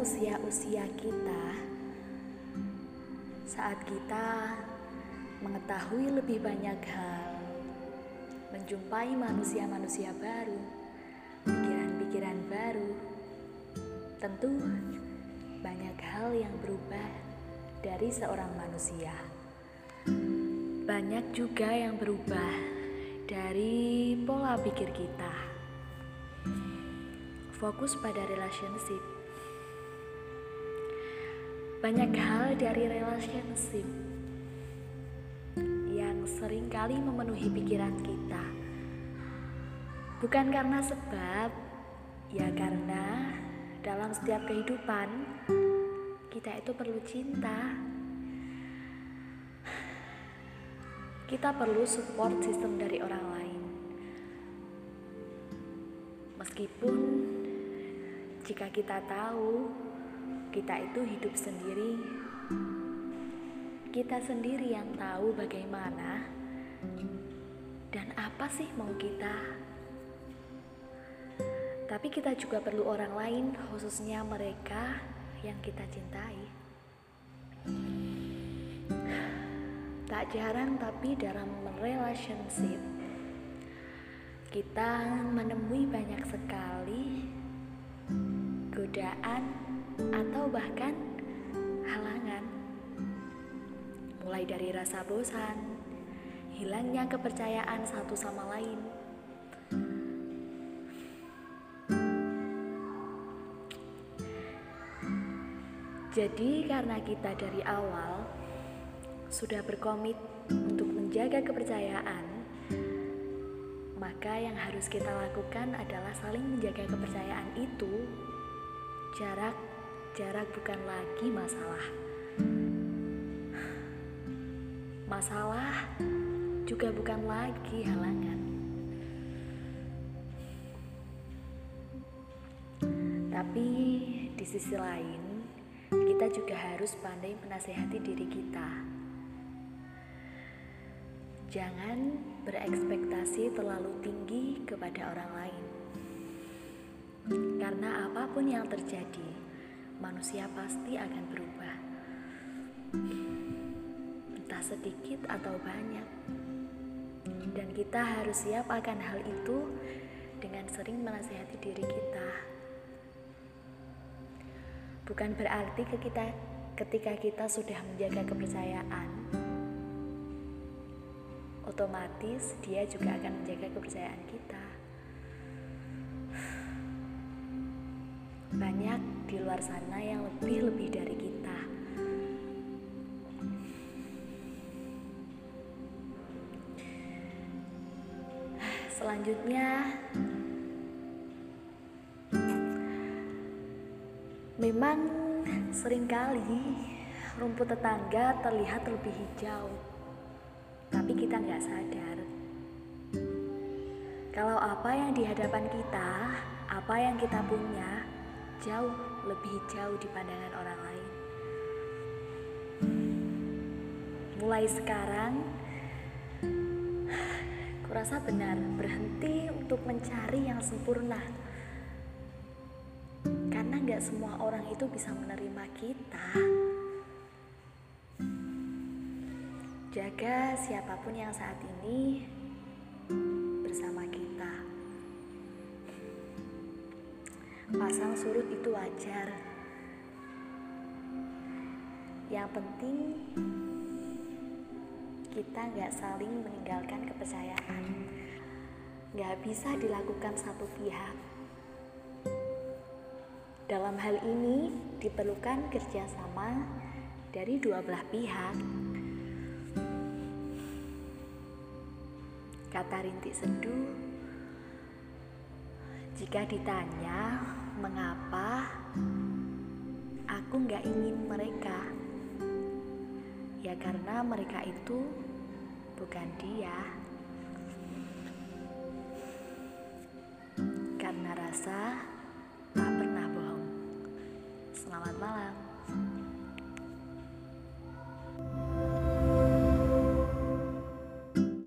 usia-usia kita, saat kita mengetahui lebih banyak hal, menjumpai manusia-manusia baru, pikiran-pikiran baru, tentu banyak hal yang berubah dari seorang manusia. Banyak juga yang berubah dari pola pikir kita. Fokus pada relationship. Banyak hal dari relationship yang sering kali memenuhi pikiran kita. Bukan karena sebab, ya karena dalam setiap kehidupan kita itu perlu cinta. Kita perlu support sistem dari orang lain. Meskipun jika kita tahu kita itu hidup sendiri, kita sendiri yang tahu bagaimana dan apa sih mau kita. Tapi kita juga perlu orang lain, khususnya mereka yang kita cintai. Tak jarang tapi dalam relationship kita menemui banyak sekali godaan atau bahkan halangan. Mulai dari rasa bosan, hilangnya kepercayaan satu sama lain. Jadi karena kita dari awal sudah berkomit untuk menjaga kepercayaan, maka yang harus kita lakukan adalah saling menjaga kepercayaan itu. Jarak, jarak bukan lagi masalah. Masalah juga bukan lagi halangan. Tapi di sisi lain, kita juga harus pandai menasehati diri kita. Jangan berekspektasi terlalu tinggi kepada orang lain, karena apa pun yang terjadi, manusia pasti akan berubah, entah sedikit atau banyak, dan kita harus siap akan hal itu dengan sering menasihati diri kita. Bukan berarti ketika kita sudah menjaga kepercayaan otomatis dia juga akan menjaga kepercayaan kita. Banyak di luar sana yang lebih-lebih dari kita. Selanjutnya, memang sering kali rumput tetangga terlihat lebih hijau tapi kita nggak sadar kalau apa yang di hadapan kita, apa yang kita punya, jauh lebih jauh di pandangan orang lain. Mulai sekarang, kurasa benar berhenti untuk mencari yang sempurna. Karena nggak semua orang itu bisa menerima kita. Jaga siapa pun yang saat ini Pasang surut itu wajar. Yang penting kita nggak saling meninggalkan kepercayaan. Nggak bisa dilakukan satu pihak. Dalam hal ini diperlukan kerjasama dari dua belah pihak. Kata rintik seduh, jika ditanya mengapa aku nggak ingin mereka, ya karena mereka itu bukan dia. Karena rasa tak pernah bohong. Selamat malam.